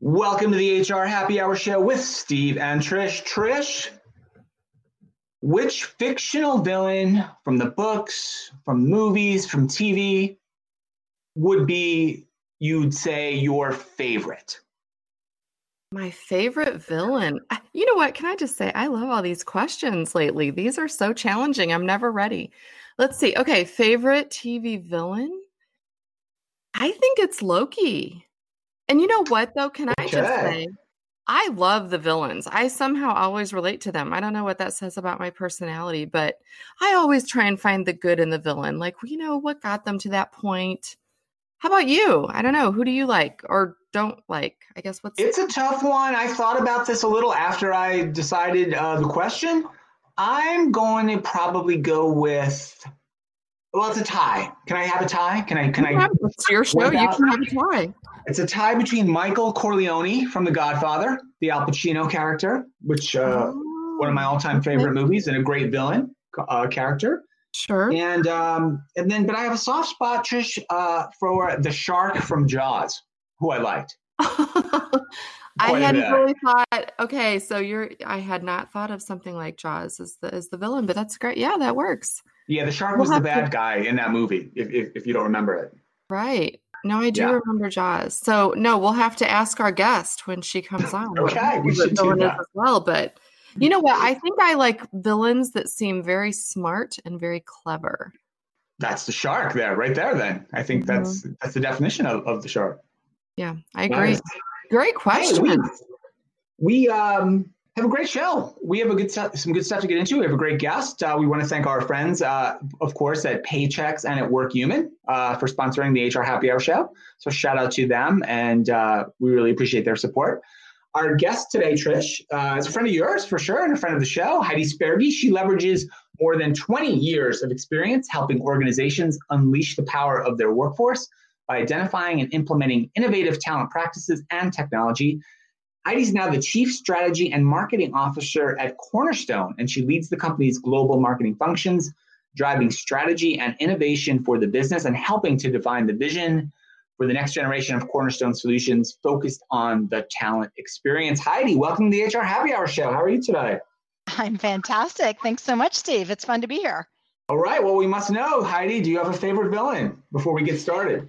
Welcome to the HR Happy Hour Show with Steve and Trish. Trish, which fictional villain from the books, from movies, from TV would be, you'd say, your favorite? My favorite villain. You know what? Can I just say, I love all these questions lately. These are so challenging. I'm never ready. Let's see. Okay, favorite TV villain? I think it's Loki. And you know what, though? Can I just say, I love the villains. I somehow always relate to them. I don't know what that says about my personality, but I always try and find the good in the villain. Like, you know, what got them to that point? How about you? I don't know. Who do you like or don't like? I guess what's. It's a tough one. I thought about this a little after I decided uh, the question. I'm going to probably go with. Well, it's a tie. Can I have a tie? Can I? Can I? It's your show. You can have a tie. It's a tie between Michael Corleone from The Godfather, the Al Pacino character, which uh, oh, one of my all-time favorite movies, and a great villain uh, character. Sure. And um, and then, but I have a soft spot, Trish, uh, for the shark from Jaws, who I liked. I hadn't really thought. Okay, so you're. I had not thought of something like Jaws as the as the villain, but that's great. Yeah, that works. Yeah, the shark we'll was the bad to... guy in that movie. If, if if you don't remember it. Right. No, I do yeah. remember Jaws. So no, we'll have to ask our guest when she comes on. okay, we should do that as well. But you know what? I think I like villains that seem very smart and very clever. That's the shark there, right there. Then I think mm-hmm. that's that's the definition of, of the shark. Yeah, I agree. Nice. Great question. Hey, we, we um have a great show. We have a good some good stuff to get into. We have a great guest. Uh, we want to thank our friends, uh, of course, at Paychex and at WorkHuman uh, for sponsoring the HR Happy Hour show. So shout out to them, and uh, we really appreciate their support. Our guest today, Trish, uh, is a friend of yours for sure, and a friend of the show, Heidi Spirgi. She leverages more than 20 years of experience helping organizations unleash the power of their workforce by identifying and implementing innovative talent practices and technology Heidi's now the Chief Strategy and Marketing Officer at Cornerstone, and she leads the company's global marketing functions, driving strategy and innovation for the business and helping to define the vision for the next generation of Cornerstone solutions focused on the talent experience. Heidi, welcome to the HR Happy Hour Show. How are you today? I'm fantastic. Thanks so much, Steve. It's fun to be here. All right. Well, we must know, Heidi, do you have a favorite villain before we get started?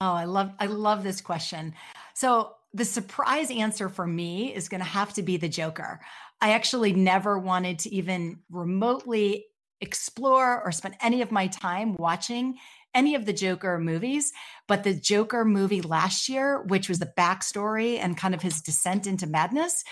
Oh, I love I love this question. So the surprise answer for me is going to have to be the Joker. I actually never wanted to even remotely explore or spend any of my time watching any of the Joker movies, but the Joker movie last year, which was the backstory and kind of his descent into madness,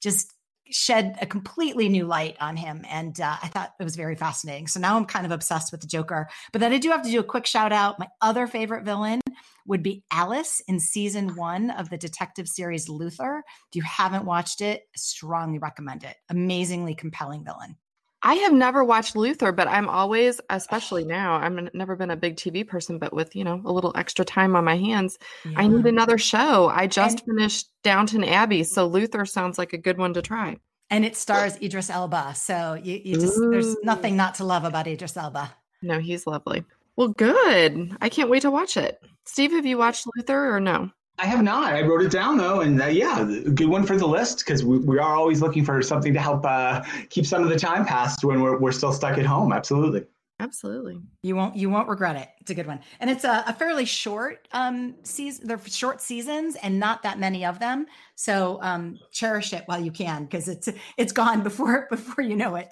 just shed a completely new light on him. And uh, I thought it was very fascinating. So now I'm kind of obsessed with the Joker. But then I do have to do a quick shout out. My other favorite villain would be Alice in season one of the detective series Luther. If you haven't watched it, strongly recommend it. Amazingly compelling villain. I have never watched Luther, but I'm always, especially now, I'm never been a big TV person, but with, you know, a little extra time on my hands, yeah. I need another show. I just and, finished Downton Abbey, so Luther sounds like a good one to try. And it stars Idris Elba. So you, you just, Ooh. there's nothing not to love about Idris Elba. No, he's lovely. Well, good. I can't wait to watch it. Steve, have you watched Luther or no? I have not. I wrote it down though, and uh, yeah, good one for the list because we, we are always looking for something to help uh, keep some of the time passed when we're, we're still stuck at home. Absolutely. Absolutely. You won't you won't regret it. It's a good one. And it's a, a fairly short um season they're short seasons and not that many of them. So um cherish it while you can because it's it's gone before before you know it.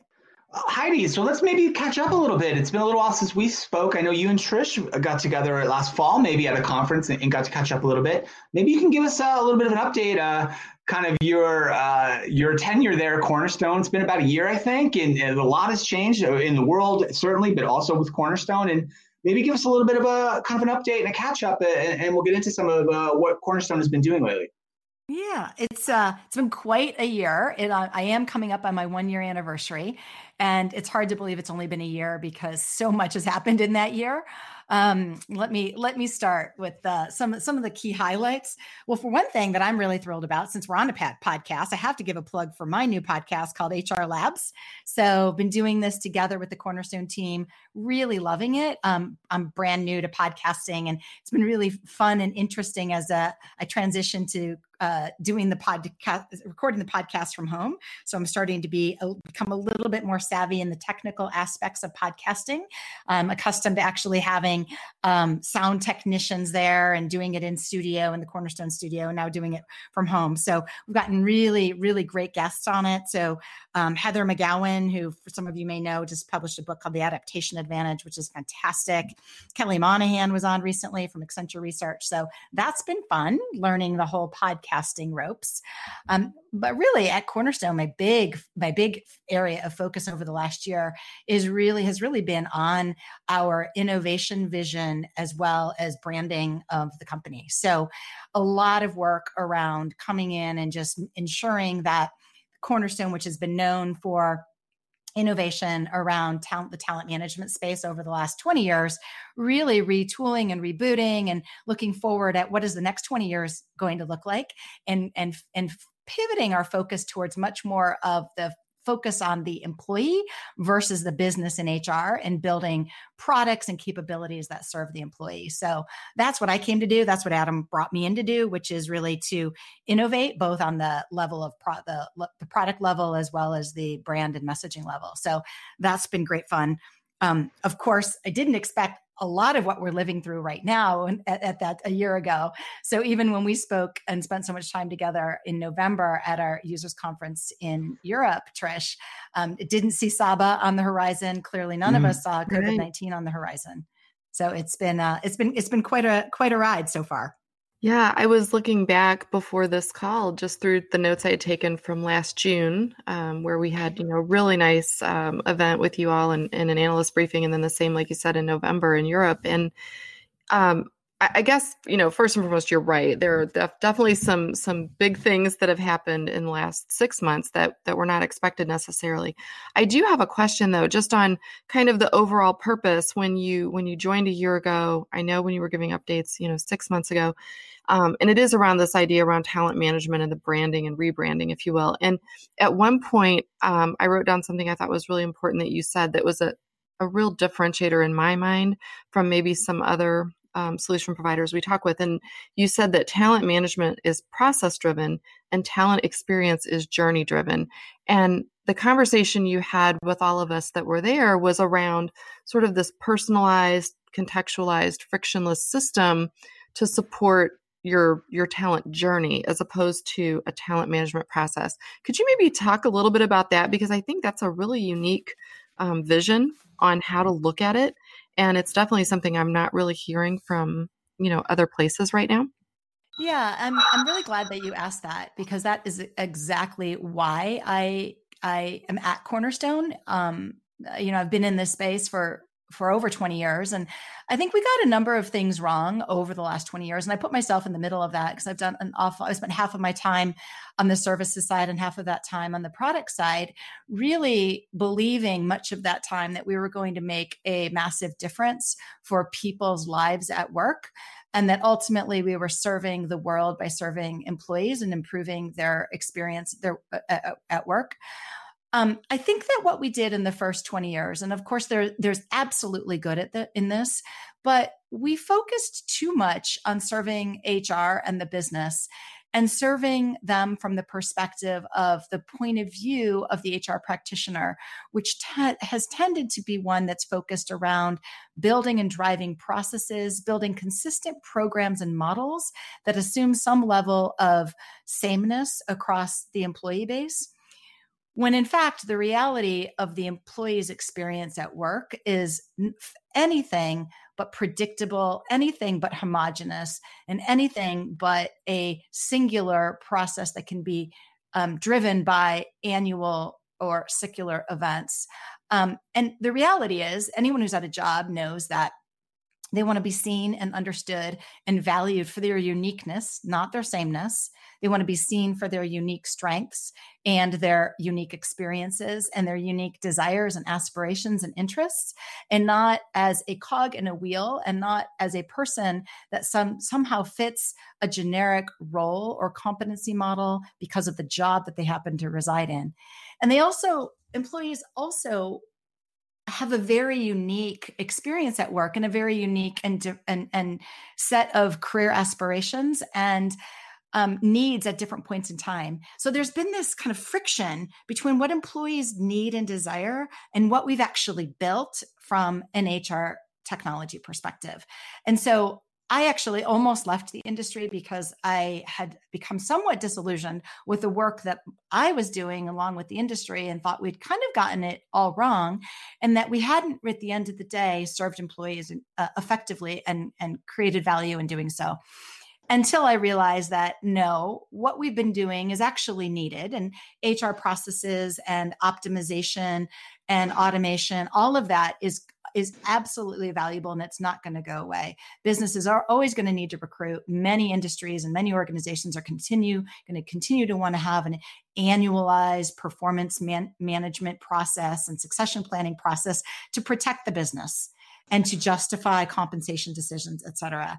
Heidi, so let's maybe catch up a little bit. It's been a little while since we spoke. I know you and Trish got together last fall, maybe at a conference, and, got to catch up a little bit. Maybe you can give us a little bit of an update, uh, kind of your uh, your tenure there Cornerstone. It's been about a year, I think, and, and, a lot has changed in the world, certainly, but also with Cornerstone. And maybe give us a little bit of a kind of an update and a catch up, and, and we'll get into some of uh, what Cornerstone has been doing lately. Yeah, it's uh, it's been quite a year. It, uh, I am coming up on my one year anniversary, And it's hard to believe it's only been a year because so much has happened in that year. Um, let me let me start with uh, some some of the key highlights. Well, for one thing that I'm really thrilled about, since we're on a pat podcast, I have to give a plug for my new podcast called HR Labs. So, been doing this together with the Cornerstone team, really loving it. Um, I'm brand new to podcasting, and it's been really fun and interesting as a I transition to uh, doing the podcast, recording the podcast from home. So I'm starting to be become a little bit more savvy in the technical aspects of podcasting. I'm accustomed to actually having um, sound technicians there and doing it in studio in the Cornerstone studio, and now doing it from home. So we've gotten really, really great guests on it. So um, Heather McGowan, who for some of you may know, just published a book called The Adaptation Advantage, which is fantastic. Kelly Monahan was on recently from Accenture Research. So that's been fun learning the whole podcast podcasting ropes. Um, but really at Cornerstone, my big, my big area of focus over the last year is really has really been on our innovation vision as well as branding of the company. So a lot of work around coming in and just ensuring that Cornerstone, which has been known for innovation around talent, the talent management space over the last 20 years, really retooling and rebooting and looking forward at what is the next 20 years going to look like and and and pivoting our focus towards much more of the focus on the employee versus the business in HR and building products and capabilities that serve the employee. So that's what I came to do. That's what Adam brought me in to do, which is really to innovate both on the level of pro- the, the product level as well as the brand and messaging level. So that's been great fun. Um, of course, I didn't expect a lot of what we're living through right now at, at, that a year ago. So even when we spoke and spent so much time together in November at our users conference in Europe, Trish, um, it didn't see Saba on the horizon. Clearly, none mm, of us saw COVID nineteen on the horizon. So it's been uh, it's been it's been quite a quite a ride so far. Yeah, I was looking back before this call just through the notes I had taken from last June, um, where we had, you know, a really nice um, event with you all and, and, an analyst briefing, and then the same, like you said, in November in Europe. And um, I guess you know first and foremost, you're right. There are def- definitely some some big things that have happened in the last six months that that were not expected necessarily. I do have a question though, just on kind of the overall purpose when you when you joined a year ago. I know when you were giving updates, you know, six months ago, um, and it is around this idea around talent management and the branding and rebranding, if you will. And at one point, um, I wrote down something I thought was really important that you said that was a a real differentiator in my mind from maybe some other um, solution providers we talk with. And you said that talent management is process driven and talent experience is journey driven. And the conversation you had with all of us that were there was around sort of this personalized, contextualized, frictionless system to support your your talent journey as opposed to a talent management process. Could you maybe talk a little bit about that because I think that's a really unique um, vision on how to look at it and it's definitely something i'm not really hearing from you know other places right now. Yeah i'm i'm really glad that you asked that because that is exactly why i i am at cornerstone. Um you know i've been in this space for for over 20 years. And I think we got a number of things wrong over the last 20 years. And I put myself in the middle of that because I've done an awful, I spent half of my time on the services side and half of that time on the product side, really believing much of that time that we were going to make a massive difference for people's lives at work. And that ultimately we were serving the world by serving employees and improving their experience their, uh, uh at work. Um, I think that what we did in the first 20 years, and of course there, there's absolutely good at the, in this, but we focused too much on serving HR and the business and serving them from the perspective of the point of view of the HR practitioner, which te- has tended to be one that's focused around building and driving processes, building consistent programs and models that assume some level of sameness across the employee base when in fact the reality of the employee's experience at work is anything but predictable anything but homogenous and anything but a singular process that can be um, driven by annual or secular events. Um, and the reality is anyone who's at a job knows that They want to be seen and understood and valued for their uniqueness, not their sameness. They want to be seen for their unique strengths and their unique experiences and their unique desires and aspirations and interests, and not as a cog in a wheel and not as a person that some somehow fits a generic role or competency model because of the job that they happen to reside in. And they also employees also have a very unique experience at work and a very unique and and, and set of career aspirations and um, needs at different points in time. So there's been this kind of friction between what employees need and desire and what we've actually built from an HR technology perspective. And so I actually almost left the industry because I had become somewhat disillusioned with the work that I was doing along with the industry and thought we'd kind of gotten it all wrong and that we hadn't, at the end of the day, served employees uh, effectively and, and created value in doing so until I realized that no, what we've been doing is actually needed. And HR processes and optimization and automation, all of that is is absolutely valuable and it's not going to go away. Businesses are always going to need to recruit. Many industries and many organizations are continue going to continue to want to have an annualized performance man- management process and succession planning process to protect the business and to justify compensation decisions, et cetera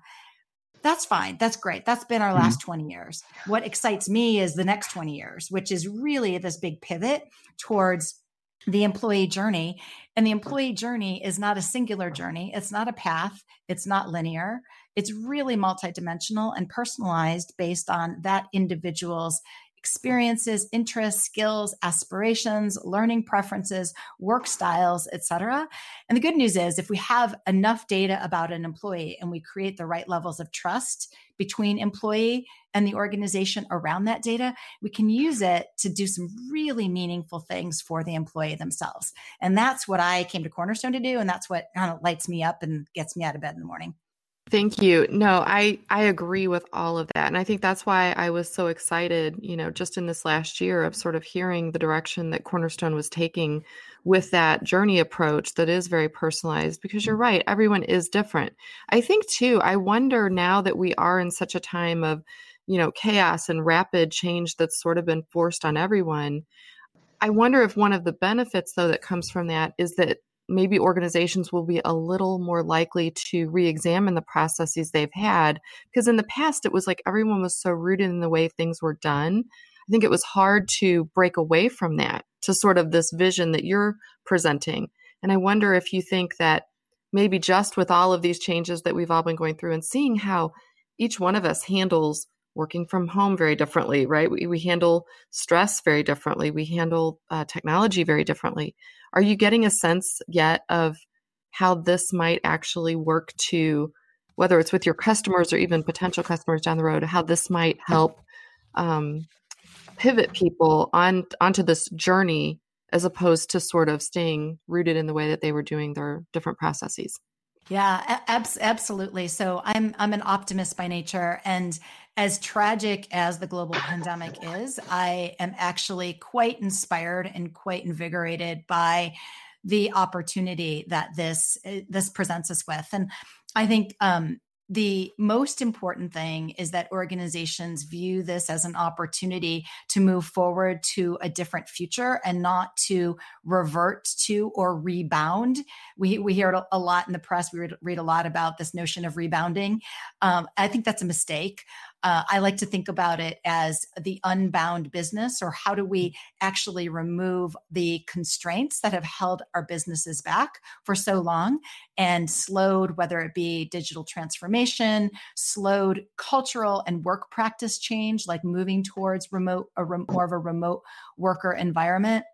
that's fine. That's great. That's been our mm-hmm. last 20 years. What excites me is the next 20 years, which is really this big pivot towards the employee journey. And the employee journey is not a singular journey, it's not a path, it's not linear. It's really multidimensional and personalized based on that individual's experiences, interests, skills, aspirations, learning preferences, work styles, etc. And the good news is if we have enough data about an employee and we create the right levels of trust between employee and the organization around that data, we can use it to do some really meaningful things for the employee themselves. And that's what I came to Cornerstone to do and that's what kind of lights me up and gets me out of bed in the morning. Thank you. No, I I agree with all of that. And I think that's why I was so excited, you know, just in this last year of sort of hearing the direction that Cornerstone was taking with that journey approach that is very personalized because you're right, everyone is different. I think too, I wonder now that we are in such a time of, you know, chaos and rapid change that's sort of been forced on everyone. I wonder if one of the benefits though that comes from that is that maybe organizations will be a little more likely to re-examine the processes they've had because in the past it was like everyone was so rooted in the way things were done. I think it was hard to break away from that to sort of this vision that you're presenting. And i wonder if you think that maybe just with all of these changes that we've all been going through and seeing how each one of us handles working from home very differently right we, we handle stress very differently we handle uh, technology very differently are you getting a sense yet of how this might actually work to, whether it's with your customers or even potential customers down the road, how this might help um, pivot people on onto this journey as opposed to sort of staying rooted in the way that they were doing their different processes? Yeah, ab- absolutely. So I'm I'm an optimist by nature, and as tragic as the global pandemic is, I am actually quite inspired and quite invigorated by the opportunity that this eh, this presents us with. And I think um, the most important thing is that organizations view this as an opportunity to move forward to a different future and not to revert to or rebound. We, we hear it a lot in the press. We read, read a lot about this notion of rebounding. Um, I think that's a mistake. Uh, I like to think about it as the unbound business, or how do we actually remove the constraints that have held our businesses back for so long and slowed, whether it be digital transformation, slowed cultural and work practice change, like moving towards remote, a re- more of a remote worker environment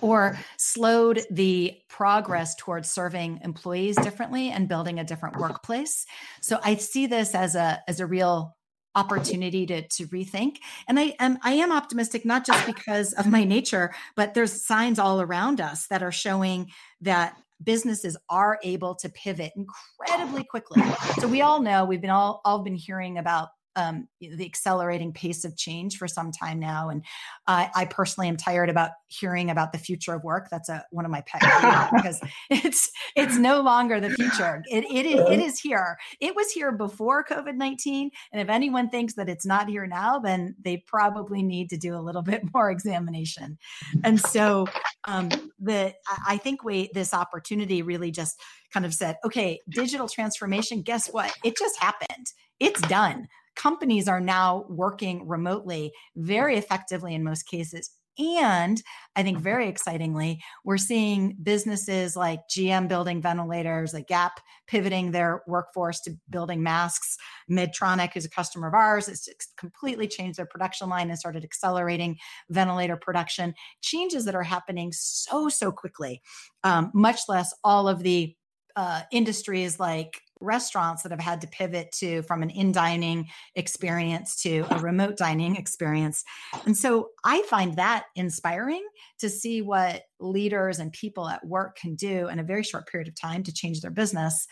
or slowed the progress towards serving employees differently and building a different workplace. So i see this as a as a real opportunity to to rethink and i am i am optimistic not just because of my nature but there's signs all around us that are showing that businesses are able to pivot incredibly quickly. So we all know we've been all all been hearing about um, the accelerating pace of change for some time now. And uh, I personally am tired about hearing about the future of work. That's a, one of my pet peeves because it's it's no longer the future. It, it, is, it is here. It was here before COVID 19. And if anyone thinks that it's not here now, then they probably need to do a little bit more examination. And so um, the I think we this opportunity really just kind of said, okay, digital transformation, guess what? It just happened. It's done companies are now working remotely very effectively in most cases. And I think very excitingly, we're seeing businesses like GM building ventilators, like Gap pivoting their workforce to building masks. Medtronic is a customer of ours. It's completely changed their production line and started accelerating ventilator production. Changes that are happening so, so quickly, um, much less all of the uh, industries like restaurants that have had to pivot to from an in dining experience to a remote dining experience. And so I find that inspiring to see what leaders and people at work can do in a very short period of time to change their business.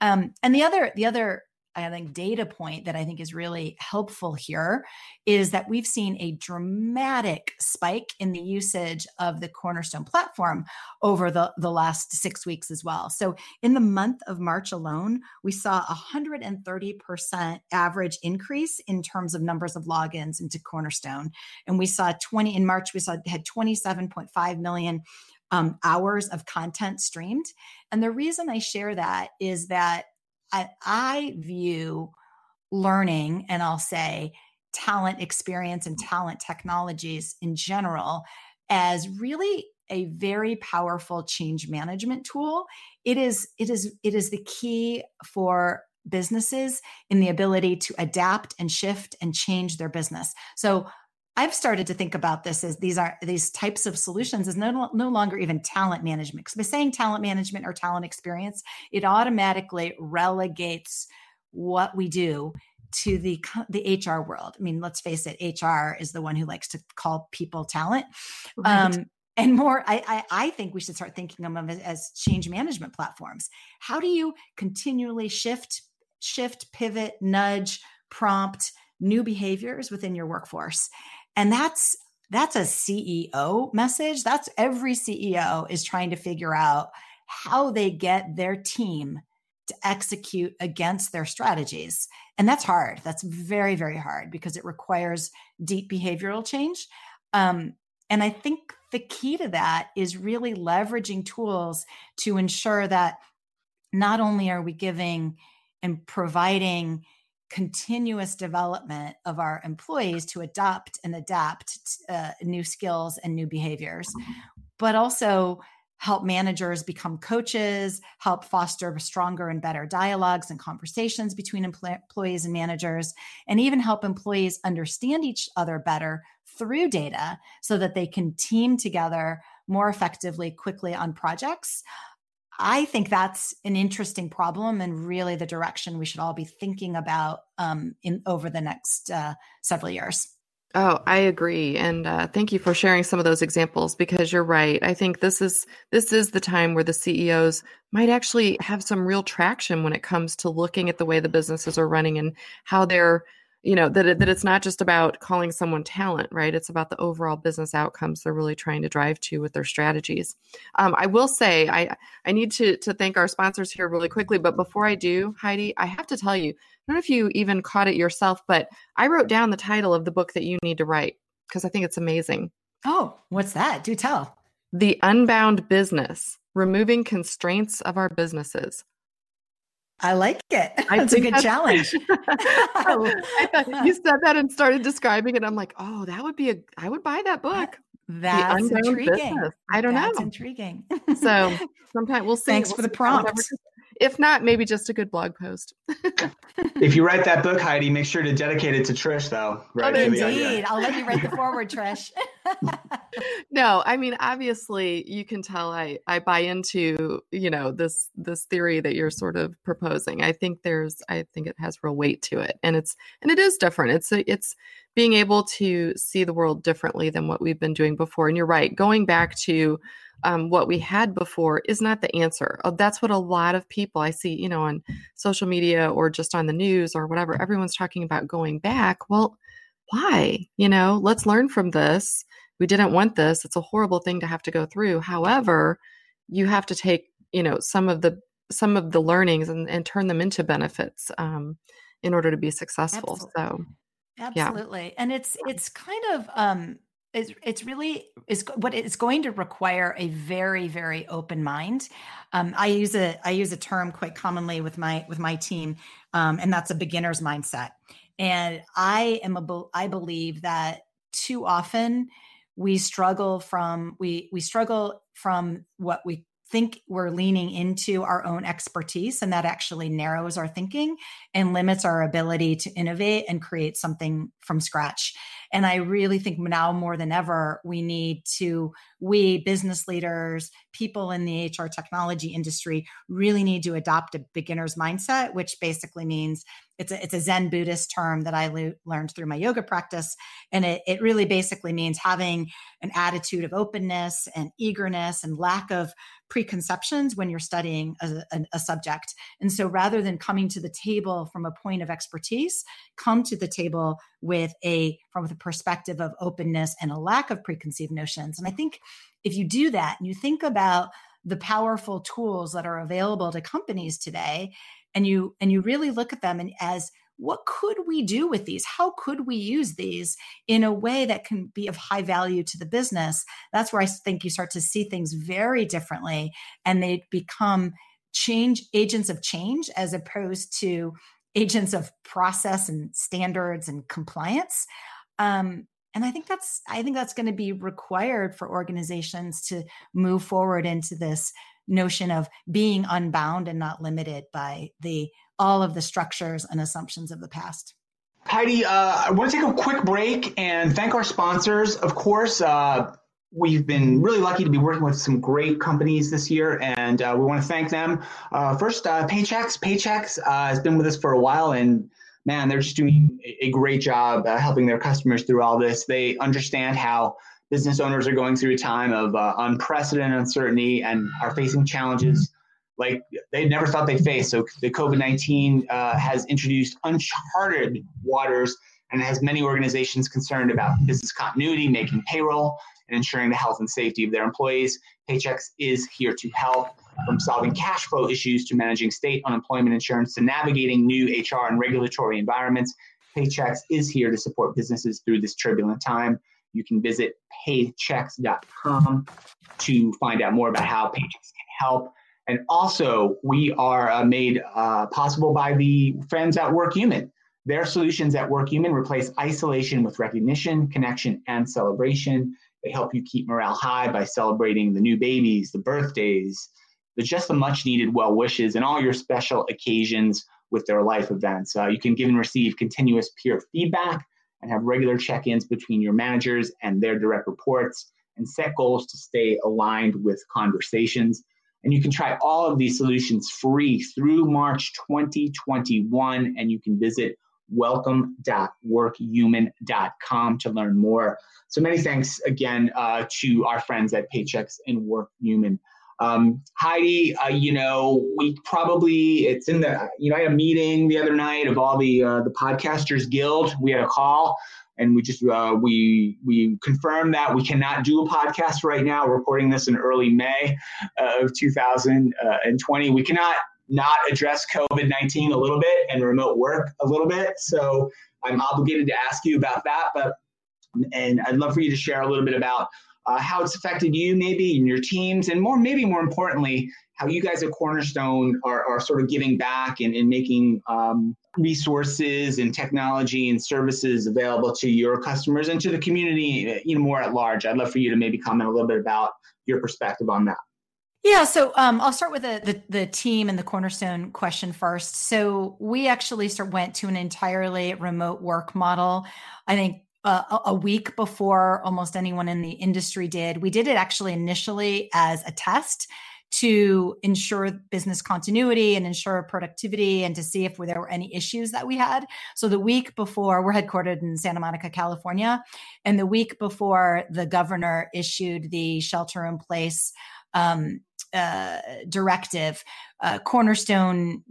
Um, and the other, the other I think data point that I think is really helpful here is that we've seen a dramatic spike in the usage of the Cornerstone platform over the, the last six weeks as well. So in the month of March alone, we saw a 130% average increase in terms of numbers of logins into Cornerstone. And we saw 20 in March, we saw had 27.5 million um, hours of content streamed. And the reason I share that is that I, I view learning, and I'll say talent experience and talent technologies in general, as really a very powerful change management tool. It is it is it is the key for businesses in the ability to adapt and shift and change their business. So I've started to think about this as these are these types of solutions is no, no longer even talent management. Because by saying talent management or talent experience, it automatically relegates what we do to the the HR world. I mean, let's face it, HR is the one who likes to call people talent. Right. Um, and more, I, I, I think we should start thinking of them as, as change management platforms. How do you continually shift, shift, pivot, nudge, prompt new behaviors within your workforce? And that's that's a CEO message. That's every CEO is trying to figure out how they get their team to execute against their strategies. And that's hard. That's very, very hard because it requires deep behavioral change. Um, and I think the key to that is really leveraging tools to ensure that not only are we giving and providing continuous development of our employees to adopt and adapt uh, new skills and new behaviors, but also help managers become coaches, help foster stronger and better dialogues and conversations between employees and managers, and even help employees understand each other better through data so that they can team together more effectively quickly on projects I think that's an interesting problem and really the direction we should all be thinking about um, in over the next uh, several years. Oh, I agree, and uh, thank you for sharing some of those examples because you're right. I think this is this is the time where the CEOs might actually have some real traction when it comes to looking at the way the businesses are running and how they're you know that it, that it's not just about calling someone talent right? It's about the overall business outcomes they're really trying to drive to with their strategies. Um, i will say i i need to to thank our sponsors here really quickly but before i do heidi i have to tell you i don't know if you even caught it yourself but i wrote down the title of the book that you need to write because i think it's amazing. Oh what's that? Do tell. The unbound business removing constraints of our businesses I like it. That's a good challenge. Oh, I thought you said that and started describing it. I'm like, oh, that would be a. I would buy that book. That's intriguing. Business. I don't that's know. intriguing. so sometimes we'll see. Thanks we'll for the prompt. If not, maybe just a good blog post. if you write that book, Heidi, make sure to dedicate it to Trish, though. Right? Oh, indeed. I'll let you write the forward, Trish. no, I mean, obviously, you can tell I I buy into you know this this theory that you're sort of proposing. I think there's I think it has real weight to it, and it's and it is different. It's it's being able to see the world differently than what we've been doing before. And you're right, going back to um, what we had before is not the answer. Uh, that's what a lot of people I see, you know, on social media or just on the news or whatever. Everyone's talking about going back. Well, why? You know, let's learn from this. We didn't want this. It's a horrible thing to have to go through. However, you have to take, you know, some of the some of the learnings and, and turn them into benefits um, in order to be successful. Absolutely. So absolutely yeah. and it's it's kind of um it's, it's really is what it's going to require a very very open mind. Um, i use a i use a term quite commonly with my with my team um, and that's a beginner's mindset. And i am a i believe that too often we struggle from we we struggle from what we think we're leaning into our own expertise and that actually narrows our thinking and limits our ability to innovate and create something from scratch. And i really think now more than ever we need to we business leaders people in the hr technology industry really need to adopt a beginner's mindset which basically means it's a, it's a zen buddhist term that i le- learned through my yoga practice and it, it really basically means having an attitude of openness and eagerness and lack of preconceptions when you're studying a, a, a, subject. And so rather than coming to the table from a point of expertise, come to the table with a from the perspective of openness and a lack of preconceived notions. And I think if you do that and you think about the powerful tools that are available to companies today and you and you really look at them and as what could we do with these? How could we use these in a way that can be of high value to the business? That's where I think you start to see things very differently and they become change agents of change as opposed to agents of process and standards and compliance. Um, and I think that's I think that's going to be required for organizations to move forward into this notion of being unbound and not limited by the all of the structures and assumptions of the past. Heidi, uh, I want to take a quick break and thank our sponsors. Of course, uh, we've been really lucky to be working with some great companies this year, and uh, we want to thank them. Uh, first, uh, Paychex. Paychex uh, has been with us for a while, and man, they're just doing a great job helping their customers through all this. They understand how business owners are going through a time of unprecedented uncertainty and are facing challenges like they never thought they'd face. So the COVID 19 uh, has introduced uncharted waters and has many organizations concerned about business continuity, making payroll, and ensuring the health and safety of their employees. Paychex is here to help from solving cash flow issues to managing state unemployment insurance to navigating new HR and regulatory environments. Paychex is here to support businesses through this turbulent time. You can visit paychex.com to find out more about how Paychex can help. And also, we are uh, made uh, possible by the friends at WorkHuman. Their solutions at WorkHuman replace isolation with recognition, connection, and celebration. They help you keep morale high by celebrating the new babies, the birthdays, the just the much needed well wishes, and all your special occasions with their life events. Uh, you can give and receive continuous peer feedback and have regular check ins between your managers and their direct reports and set goals to stay aligned with conversations. And you can try all of these solutions free through March 2021. And you can visit welcome.workhuman.com to learn more. So many thanks again uh, to our friends at Paychex and WorkHuman. Um, Heidi, uh, you know, we probably it's in the you know I had a meeting the other night of all the uh, the podcasters guild. We had a call and we just uh, we we confirmed that we cannot do a podcast right now. We're recording this in early May uh, of 2020. We cannot not address COVID 19 a little bit and remote work a little bit. So I'm obligated to ask you about that. But and I'd love for you to share a little bit about uh, how it's affected you, maybe, and your teams, and more, maybe more importantly, how you guys at Cornerstone are, are sort of giving back and, and making um, resources and technology and services available to your customers and to the community, you know, more at large. I'd love for you to maybe comment a little bit about your perspective on that. Yeah, so um, I'll start with the, the, the team and the cornerstone question first. So we actually start, went to an entirely remote work model. I think a week before almost anyone in the industry did. We did it actually initially as a test to ensure business continuity and ensure productivity and to see if there were any issues that we had. So the week before, we're headquartered in Santa Monica, California, and the week before the governor issued the shelter in place um, uh, directive, uh, Cornerstone,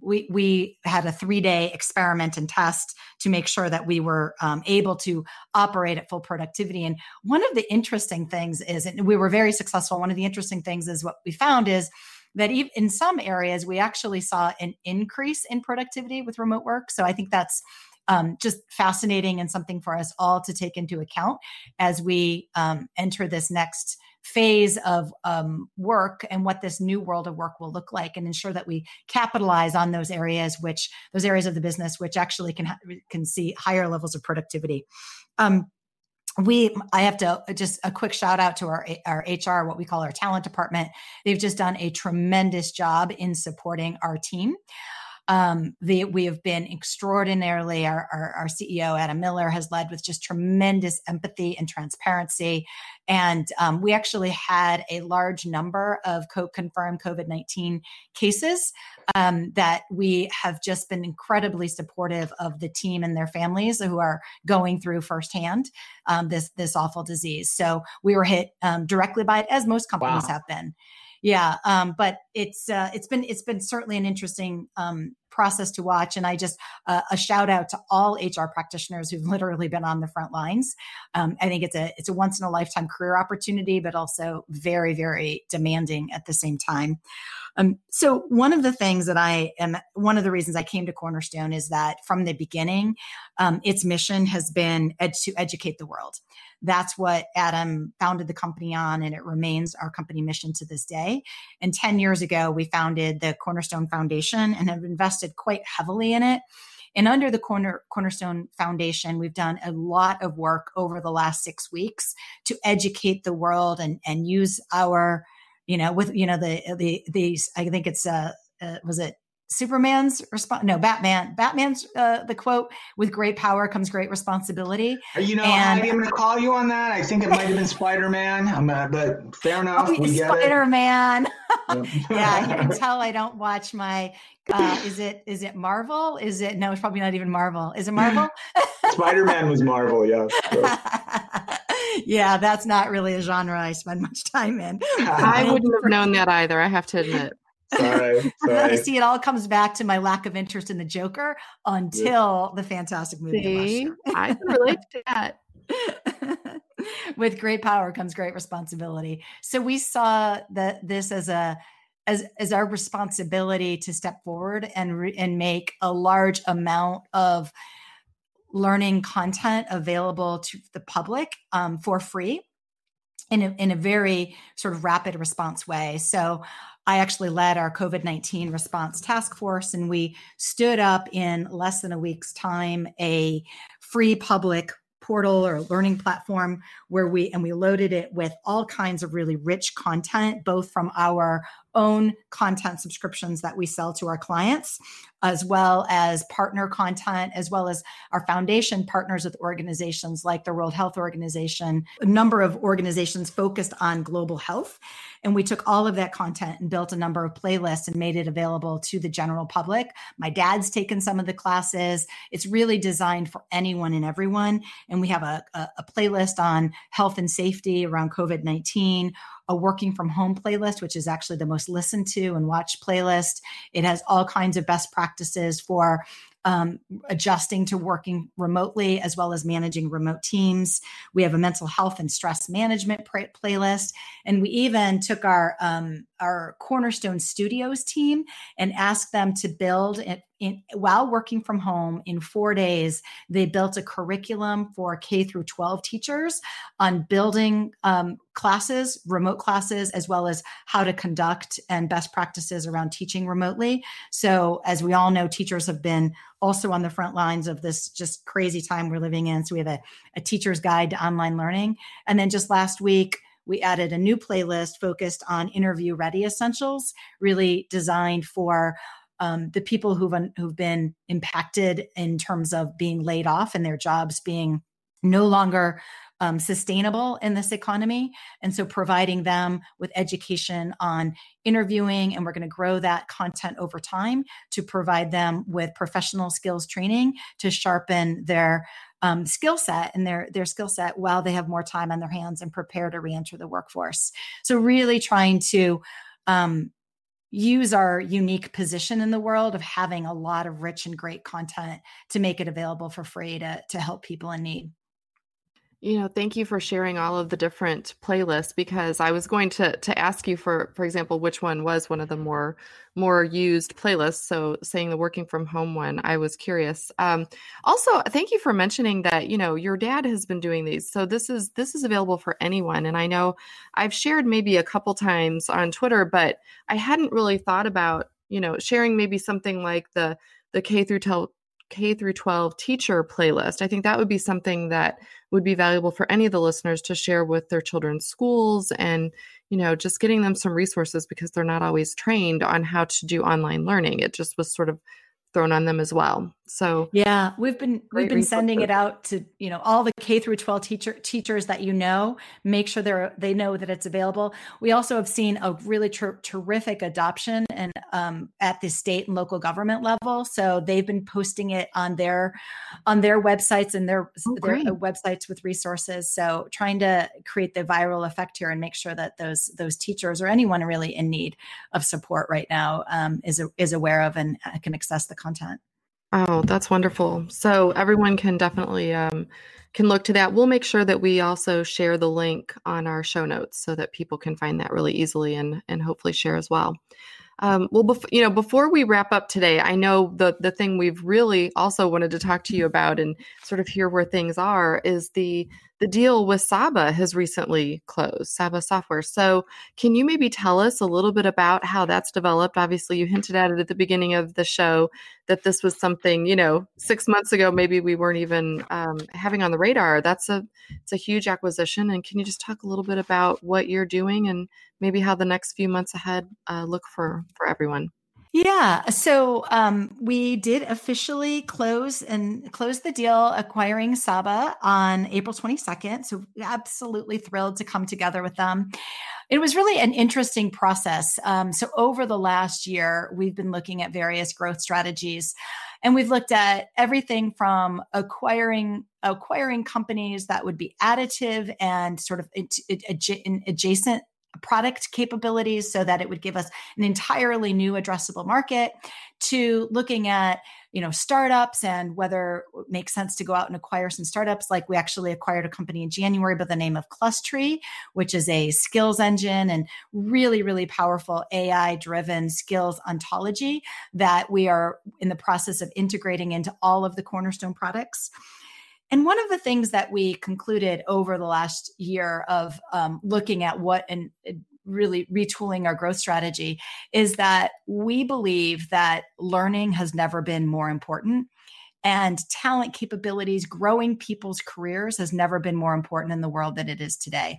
we, we had a three day experiment and test to make sure that we were um, able to operate at full productivity. And one of the interesting things is, and we were very successful. One of the interesting things is what we found is that even in some areas we actually saw an increase in productivity with remote work. So I think that's um, just fascinating and something for us all to take into account as we um, enter this next phase of um, work and what this new world of work will look like and ensure that we capitalize on those areas which those areas of the business which actually can can see higher levels of productivity. Um, we i have to just a quick shout out to our our hr what we call our talent department. They've just done a tremendous job in supporting our team um, the, we have been extraordinarily, our, our, our, CEO, Adam Miller, has led with just tremendous empathy and transparency. And um, we actually had a large number of co- confirmed COVID 19 cases um, that we have just been incredibly supportive of the team and their families who are going through firsthand um, this, this awful disease. So we were hit um, directly by it, as most companies wow. have been yeah um, but it's uh, it's been it's been certainly an interesting um, process to watch and i just uh, a shout out to all hr practitioners who've literally been on the front lines um, i think it's a it's a once in a lifetime career opportunity but also very very demanding at the same time um, so one of the things that I am, one of the reasons I came to Cornerstone is that from the beginning, um, its mission has been ed- to educate the world. That's what Adam founded the company on, and it remains our company mission to this day. And 10 years ago, we founded the Cornerstone Foundation and have invested quite heavily in it. And under the Corner, Cornerstone Foundation, we've done a lot of work over the last six weeks to educate the world and, and use our you know, with you know the the these. I think it's uh, uh was it Superman's response? No, Batman. Batman's uh, the quote: "With great power comes great responsibility." You know, and, I'm going to call you on that. I think it might have been Spider Man, uh, but fair enough. Oh, Spider Man. yeah, you can tell I don't watch my. Uh, is it is it Marvel? Is it no? It's probably not even Marvel. Is it Marvel? Spider Man was Marvel. Yeah. yeah, that's not really a genre I spend much time in. I wouldn't have known that either. I have to admit. Sorry, sorry. see, it all comes back to my lack of interest in the Joker until the fantastic movie. See, I can relate to that. With great power comes great responsibility. So we saw that this as a as as our responsibility to step forward and re- and make a large amount of learning content available to the public um, for free in a, in a very sort of rapid response way. So I actually led our COVID 19 response task force, and we stood up in less than a week's time a free public portal or learning platform where we and we loaded it with all kinds of really rich content both from our own content subscriptions that we sell to our clients, as well as partner content, as well as our foundation partners with organizations like the World Health Organization, a number of organizations focused on global health. And we took all of that content and built a number of playlists and made it available to the general public. My dad's taken some of the classes. It's really designed for anyone and everyone. And we have a, a, a playlist on health and safety around COVID 19 a working from home playlist, which is actually the most listened to and watched playlist. It has all kinds of best practices for um, adjusting to working remotely as well as managing remote teams. We have a mental health and stress management playlist, and we even took our um, our Cornerstone Studios team and asked them to build it in, while working from home in four days. They built a curriculum for K through 12 teachers on building um, classes, remote classes, as well as how to conduct and best practices around teaching remotely. So, as we all know, teachers have been also on the front lines of this just crazy time we're living in. So, we have a, a teacher's guide to online learning. And then just last week, we added a new playlist focused on interview ready essentials, really designed for um, the people who've who've been impacted in terms of being laid off and their jobs being no longer um, sustainable in this economy. And so providing them with education on interviewing, and we're going to grow that content over time to provide them with professional skills training to sharpen their um, skill set and their their skill set while they have more time on their hands and prepare to reenter the workforce. So really trying to um, use our unique position in the world of having a lot of rich and great content to make it available for free to to help people in need. You know, thank you for sharing all of the different playlists because I was going to to ask you for for example which one was one of the more more used playlists. So saying the working from home one, I was curious. Um, also, thank you for mentioning that you know your dad has been doing these. So this is this is available for anyone. And I know I've shared maybe a couple times on Twitter, but I hadn't really thought about you know sharing maybe something like the the K through 12 K through 12 teacher playlist. I think that would be something that would be valuable for any of the listeners to share with their children's schools and, you know, just getting them some resources because they're not always trained on how to do online learning. It just was sort of thrown on them as well. So yeah, we've been we've been sending it out to you know all the K through 12 teacher teachers that you know. Make sure they're they know that it's available. We also have seen a really ter- terrific adoption and um, at the state and local government level. So they've been posting it on their on their websites and their, oh, their uh, websites with resources. So trying to create the viral effect here and make sure that those those teachers or anyone really in need of support right now um, is is aware of and uh, can access the content. Oh, that's wonderful. So everyone can definitely um, can look to that. We'll make sure that we also share the link on our show notes so that people can find that really easily and and hopefully share as well. Um, well, bef- you know, before we wrap up today, I know the the thing we've really also wanted to talk to you about and sort of hear where things are is the the deal with Saba has recently closed, Saba Software. So, can you maybe tell us a little bit about how that's developed? Obviously, you hinted at it at the beginning of the show that this was something, you know, six months ago maybe we weren't even um, having on the radar. That's a it's a huge acquisition, and can you just talk a little bit about what you're doing and maybe how the next few months ahead uh, look for for everyone? Yeah. So um, we did officially close and close the deal acquiring Saba on April 22nd. So absolutely thrilled to come together with them. It was really an interesting process. Um, so over the last year, we've been looking at various growth strategies. And we've looked at everything from acquiring acquiring companies that would be additive and sort of adjacent product capabilities so that it would give us an entirely new addressable market to looking at you know startups and whether it makes sense to go out and acquire some startups. Like we actually acquired a company in january by the name of clustree which is a skills engine and really really powerful ai driven skills ontology that we are in the process of integrating into all of the cornerstone products and one of the things that we concluded over the last year of um, looking at what and uh, really retooling our growth strategy is that we believe that learning has never been more important and talent capabilities growing people's careers has never been more important in the world than it is today.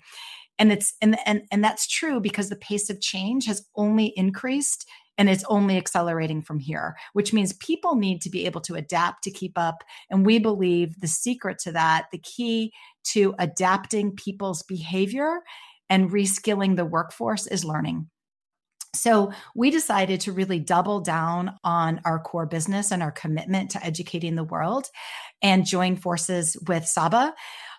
And it's and and, and that's true because the pace of change has only increased and it's only accelerating from here, which means people need to be able to adapt to keep up. And we believe the secret to that, the key to adapting people's behavior and reskilling the workforce is learning. So we decided to really double down on our core business and our commitment to educating the world and join forces with Saba.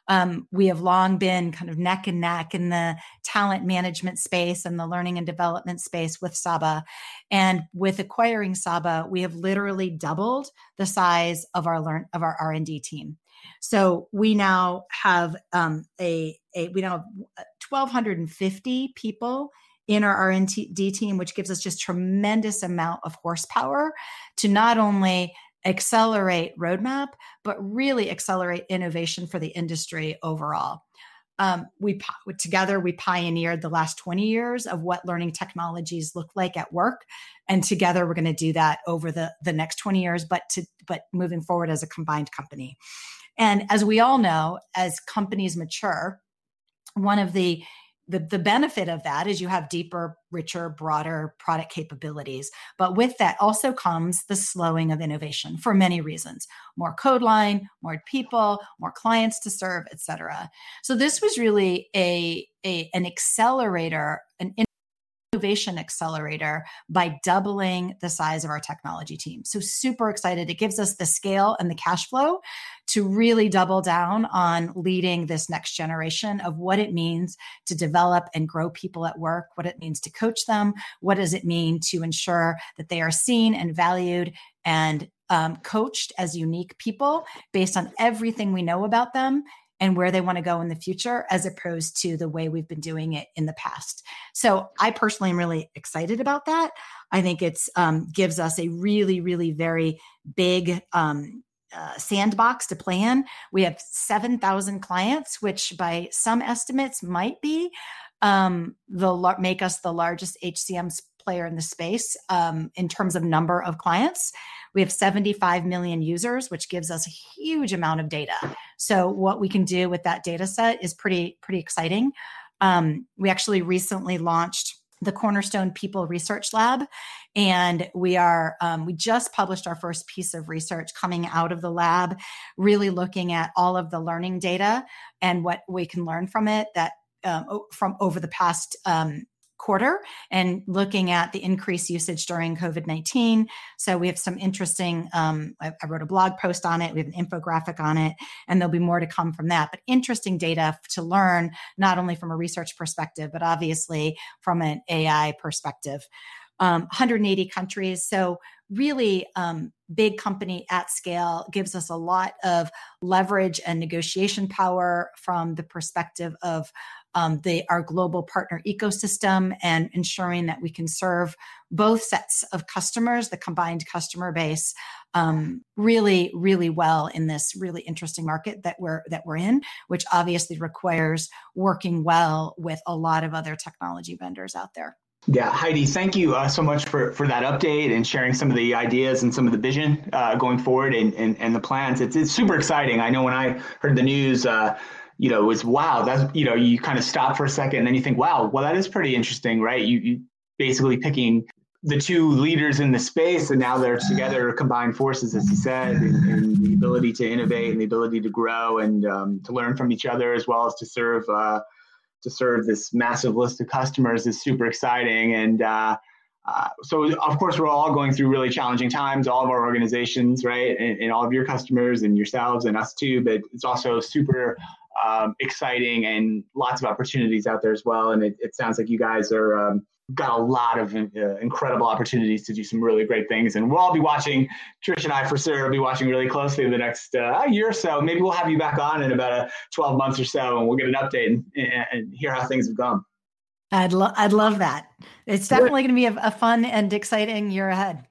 Um, we have long been kind of neck and neck in the talent management space and the learning and development space with Saba. And with acquiring Saba, we have literally doubled the size of our learn of our R and D team. So we now have um, a, a we now have 1,250 uh, people in our R&D team, which gives us just tremendous amount of horsepower to not only accelerate roadmap, but really accelerate innovation for the industry overall. Um, we together we pioneered the last 20 years of what learning technologies look like at work and together we're going to do that over the the next 20 years but to but moving forward as a combined company and as we all know as companies mature one of the the, the benefit of that is you have deeper, richer, broader product capabilities. But with that also comes the slowing of innovation for many reasons more code line, more people, more clients to serve, et cetera. So this was really a, a an accelerator, an innovation accelerator by doubling the size of our technology team. So, super excited. It gives us the scale and the cash flow to really double down on leading this next generation of what it means to develop and grow people at work, what it means to coach them, what does it mean to ensure that they are seen and valued and um, coached as unique people based on everything we know about them and where they want to go in the future as opposed to the way we've been doing it in the past. So I personally am really excited about that. I think it's um, gives us a really, really very big um, uh, sandbox to play in. We have 7,000 clients, which by some estimates might be um, the make us the largest HCM player in the space um, in terms of number of clients. We have 75 million users, which gives us a huge amount of data. So what we can do with that data set is pretty pretty exciting. Um, we actually recently launched the Cornerstone People Research Lab, and we are um, we just published our first piece of research coming out of the lab, really looking at all of the learning data and what we can learn from it that um, from over the past um, quarter and looking at the increased usage during COVID 19. So we have some interesting, um, I, I, wrote a blog post on it, we have an infographic on it, and there'll be more to come from that. But interesting data to learn, not only from a research perspective, but obviously from an AI perspective. Um, 180 countries. So, really um, big company at scale gives us a lot of leverage and negotiation power from the perspective of um, the, our global partner ecosystem and ensuring that we can serve both sets of customers, the combined customer base, um, really, really well in this really interesting market that we're that we're in, which obviously requires working well with a lot of other technology vendors out there. Yeah, Heidi, thank you uh, so much for, for that update and sharing some of the ideas and some of the vision uh, going forward and, and, and the plans. It's, it's super exciting. I know when I heard the news, uh, you know, was wow, that's, you know, you kind of stop for a second and then you think, wow, well, that is pretty interesting, right? You, you basically picking the two leaders in the space and now they're together combined forces as you said and, and the ability to innovate and the ability to grow and um, to learn from each other as well as to serve uh, to serve this massive list of customers is super exciting and uh, uh, so of course we're all going through really challenging times all of our organizations right and, and all of your customers and yourselves and us too but it's also super um, exciting and lots of opportunities out there as well. And it, it sounds like you guys are um, got a lot of uh, incredible opportunities to do some really great things. And we'll all be watching, Trish and I for sure will be watching really closely the next uh, year or so. Maybe we'll have you back on in about a 12 months or so and we'll get an update and, and, and hear how things have gone. I'd, lo- I'd love that. It's definitely going to be a, a fun and exciting year ahead.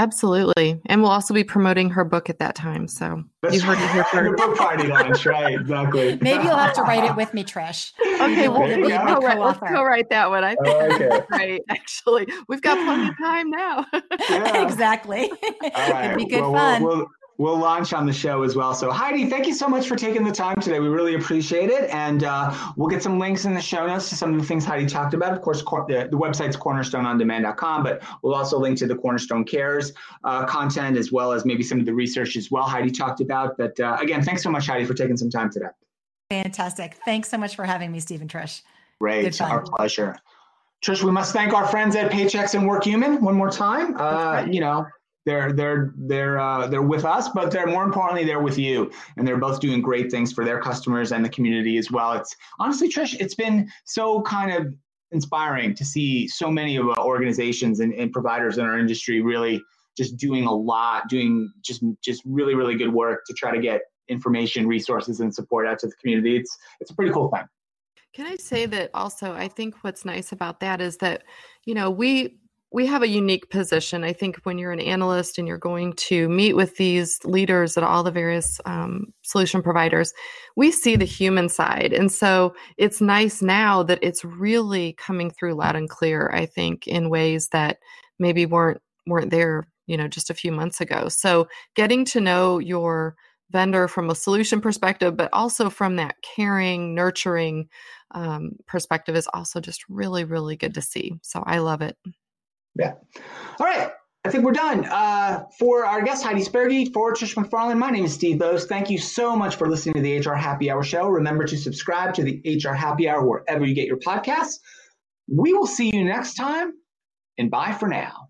Absolutely. And we'll also be promoting her book at that time. So That's you heard it here first. book party launch, right? Exactly. Maybe you'll have to write it with me, Trish. Okay, we'll, we'll co-write, let's co-write that one. I think oh, okay. right. Actually, we've got plenty of time now. Yeah. exactly. All right. It'd be good well, fun. We'll, we'll, we'll launch on the show as well. So Heidi, thank you so much for taking the time today. We really appreciate it. And uh, we'll get some links in the show notes to some of the things Heidi talked about. Of course, cor- the, the, website's cornerstoneondemand.com, but we'll also link to the Cornerstone Cares uh, content as well as maybe some of the research as well Heidi talked about. But uh, again, thanks so much, Heidi, for taking some time today. Fantastic. Thanks so much for having me, Stephen Trish. Great. Our pleasure. Trish, we must thank our friends at Paychex and WorkHuman one more time. Uh, you know, they're they're they're uh, they're with us, but they're more importantly they're with you, and they're both doing great things for their customers and the community as well. It's honestly, Trish, it's been so kind of inspiring to see so many of our organizations and, and providers in our industry really just doing a lot, doing just just really really good work to try to get information, resources, and support out to the community. It's it's a pretty cool thing. Can I say that also? I think what's nice about that is that, you know, we we have a unique position. I think when you're an analyst and you're going to meet with these leaders at all the various um, solution providers, we see the human side. And so it's nice now that it's really coming through loud and clear, I think, in ways that maybe weren't weren't there, you know, just a few months ago. So getting to know your vendor from a solution perspective, but also from that caring, nurturing um, perspective is also just really, really good to see. So I love it. Yeah. All right. I think we're done. Uh, for our guest, Heidi Spirgi, for Trish McFarlane, my name is Steve Boese. Thank you so much for listening to the HR Happy Hour show. Remember to subscribe to the HR Happy Hour wherever you get your podcasts. We will see you next time, and bye for now.